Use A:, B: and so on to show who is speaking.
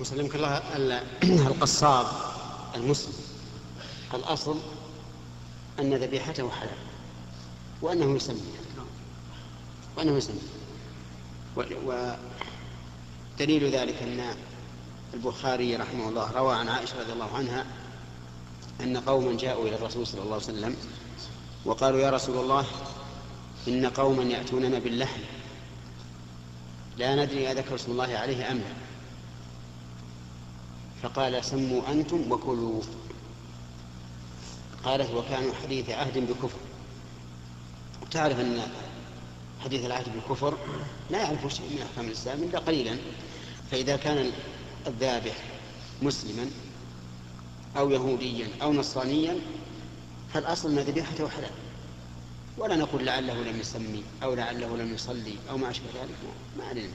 A: وسلمك الله القصاب المسلم. الأصل أن ذبيحته حلال وأنه يسمي وأنه يسمي. ودليل ذلك أن البخاري رحمه الله روى عن عائشة رضي الله عنها أن قوما جاءوا إلى الرسول صلى الله عليه وسلم وقالوا يا رسول الله إن قوما يأتوننا باللحم لا ندري أذكر اسم الله عليه أم لا. فقال سموا أنتم وكلوا. قالت وكانوا حديث عهد بكفر. تعرف أن حديث العهد بالكفر لا يعرف شيء من أحكام الإسلام إلا قليلا. فإذا كان الذابح مسلما أو يهوديا أو نصرانيا فالأصل أن ذبيحته حلال. ولا نقول لعله لم يسمي أو لعله لم يصلي أو ما أشبه ذلك. ما علينا.